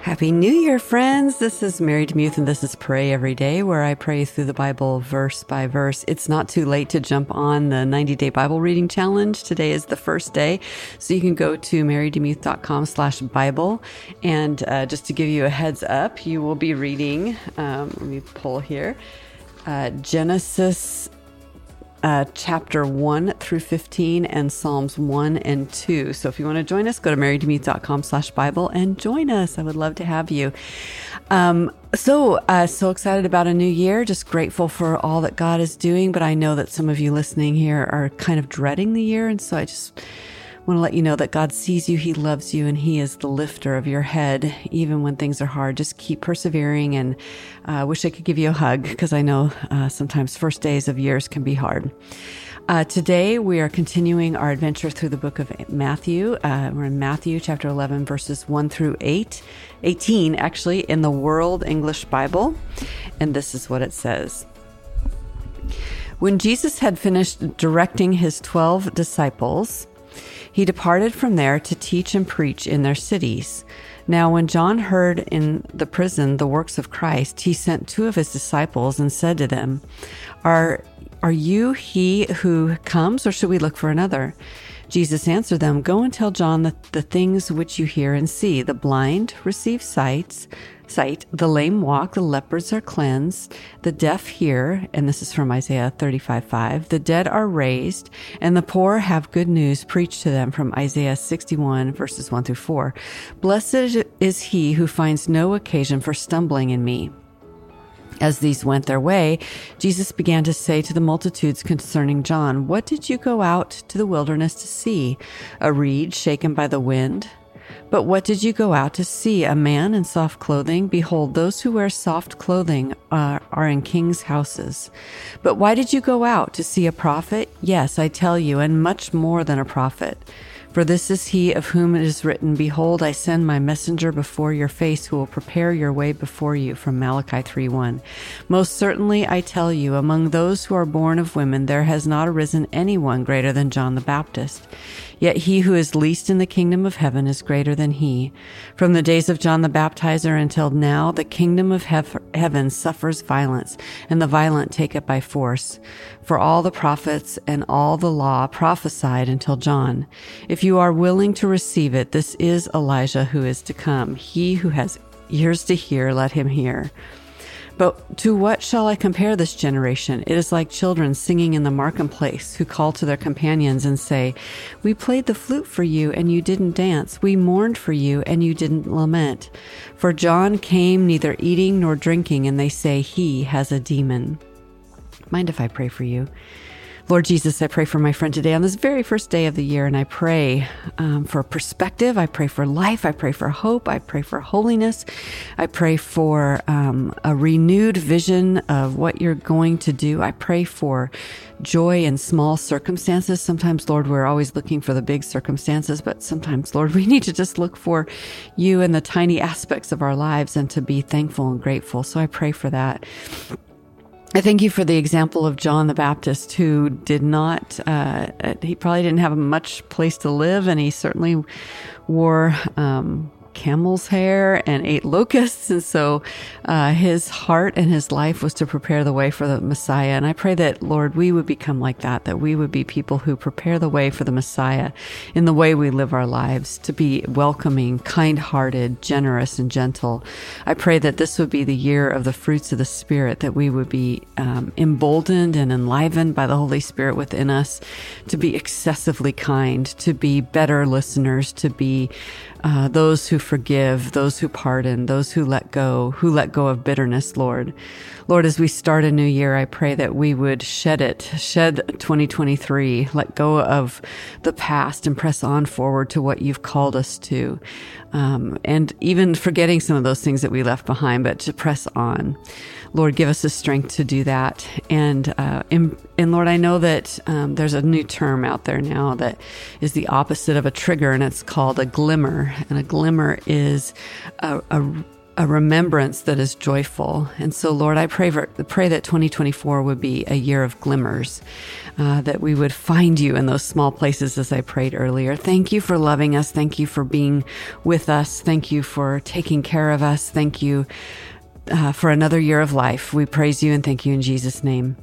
Happy New Year, friends. This is Mary DeMuth, and this is Pray Every Day, where I pray through the Bible verse by verse. It's not too late to jump on the 90 day Bible reading challenge. Today is the first day. So you can go to marydemuth.com slash Bible. And uh, just to give you a heads up, you will be reading, um, let me pull here, uh, Genesis uh, chapter 1 through 15 and Psalms 1 and 2. So if you want to join us, go to marydemuth.com slash Bible and join us. I would love to have you. Um, so, uh, so excited about a new year. Just grateful for all that God is doing. But I know that some of you listening here are kind of dreading the year. And so I just want to let you know that God sees you, He loves you, and He is the lifter of your head, even when things are hard. Just keep persevering. And I uh, wish I could give you a hug because I know uh, sometimes first days of years can be hard. Uh, today, we are continuing our adventure through the book of Matthew. Uh, we're in Matthew chapter 11, verses 1 through 8, 18, actually, in the World English Bible. And this is what it says. When Jesus had finished directing his 12 disciples, he departed from there to teach and preach in their cities. Now, when John heard in the prison the works of Christ, he sent two of his disciples and said to them, Are, are you he who comes, or should we look for another? Jesus answered them, Go and tell John the, the things which you hear and see. The blind receive sights, sight, the lame walk, the lepers are cleansed, the deaf hear, and this is from Isaiah 35 5. The dead are raised, and the poor have good news preached to them from Isaiah 61 verses 1 through 4. Blessed is he who finds no occasion for stumbling in me. As these went their way, Jesus began to say to the multitudes concerning John, What did you go out to the wilderness to see? A reed shaken by the wind? But what did you go out to see? A man in soft clothing? Behold, those who wear soft clothing are, are in kings' houses. But why did you go out to see a prophet? Yes, I tell you, and much more than a prophet. For this is he of whom it is written, Behold, I send my messenger before your face who will prepare your way before you. From Malachi 3:1. Most certainly I tell you, among those who are born of women, there has not arisen anyone greater than John the Baptist. Yet he who is least in the kingdom of heaven is greater than he. From the days of John the Baptizer until now, the kingdom of hef- heaven suffers violence, and the violent take it by force. For all the prophets and all the law prophesied until John. If you are willing to receive it, this is Elijah who is to come. He who has ears to hear, let him hear. But to what shall I compare this generation? It is like children singing in the marketplace who call to their companions and say, We played the flute for you and you didn't dance. We mourned for you and you didn't lament. For John came neither eating nor drinking, and they say he has a demon. Mind if I pray for you? Lord Jesus, I pray for my friend today on this very first day of the year, and I pray um, for perspective. I pray for life. I pray for hope. I pray for holiness. I pray for um, a renewed vision of what you're going to do. I pray for joy in small circumstances. Sometimes, Lord, we're always looking for the big circumstances, but sometimes, Lord, we need to just look for you in the tiny aspects of our lives and to be thankful and grateful. So I pray for that. I thank you for the example of John the Baptist, who did not, uh, he probably didn't have much place to live, and he certainly wore um, camel's hair and ate locusts. And so uh, his heart and his life was to prepare the way for the Messiah. And I pray that, Lord, we would become like that, that we would be people who prepare the way for the Messiah in the way we live our lives, to be welcoming, kind hearted, generous, and gentle. I pray that this would be the year of the fruits of the Spirit, that we would be um, emboldened and enlivened by the Holy Spirit within us to be excessively kind, to be better listeners, to be uh, those who forgive, those who pardon, those who let go, who let go of bitterness, Lord. Lord, as we start a new year, I pray that we would shed it, shed 2023, let go of the past and press on forward to what you've called us to. Um, and even forgetting some of those things that we left behind, but to press on. Lord, give us the strength to do that. And, uh, and Lord, I know that um, there's a new term out there now that is the opposite of a trigger, and it's called a glimmer. And a glimmer is a, a a remembrance that is joyful. And so, Lord, I pray for, pray that 2024 would be a year of glimmers, uh, that we would find you in those small places as I prayed earlier. Thank you for loving us. Thank you for being with us. Thank you for taking care of us. Thank you uh, for another year of life. We praise you and thank you in Jesus' name.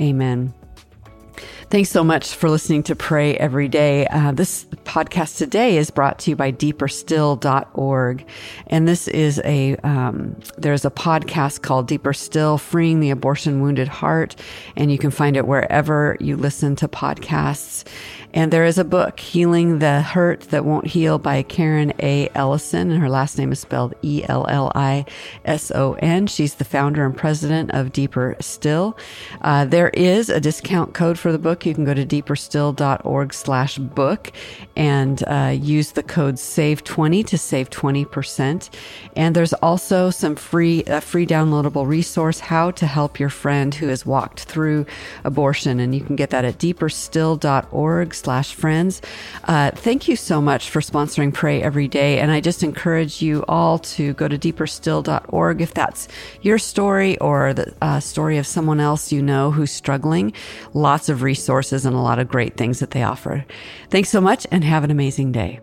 Amen. Thanks so much for listening to Pray Every Day. Uh, this podcast today is brought to you by deeperstill.org. And this is a, um, there's a podcast called Deeper Still, Freeing the Abortion Wounded Heart. And you can find it wherever you listen to podcasts. And there is a book, Healing the Hurt That Won't Heal by Karen A. Ellison. And her last name is spelled E L L I S O N. She's the founder and president of Deeper Still. Uh, there is a discount code for the book. You can go to deeperstill.org slash book and uh, use the code SAVE20 to save 20%. And there's also some free, a free downloadable resource, How to Help Your Friend Who Has Walked Through Abortion. And you can get that at deeperstill.org slash friends. Uh, thank you so much for sponsoring Pray Every Day. And I just encourage you all to go to deeperstill.org if that's your story or the uh, story of someone else you know who's struggling. Lots of resources and a lot of great things that they offer. Thanks so much and have an amazing day.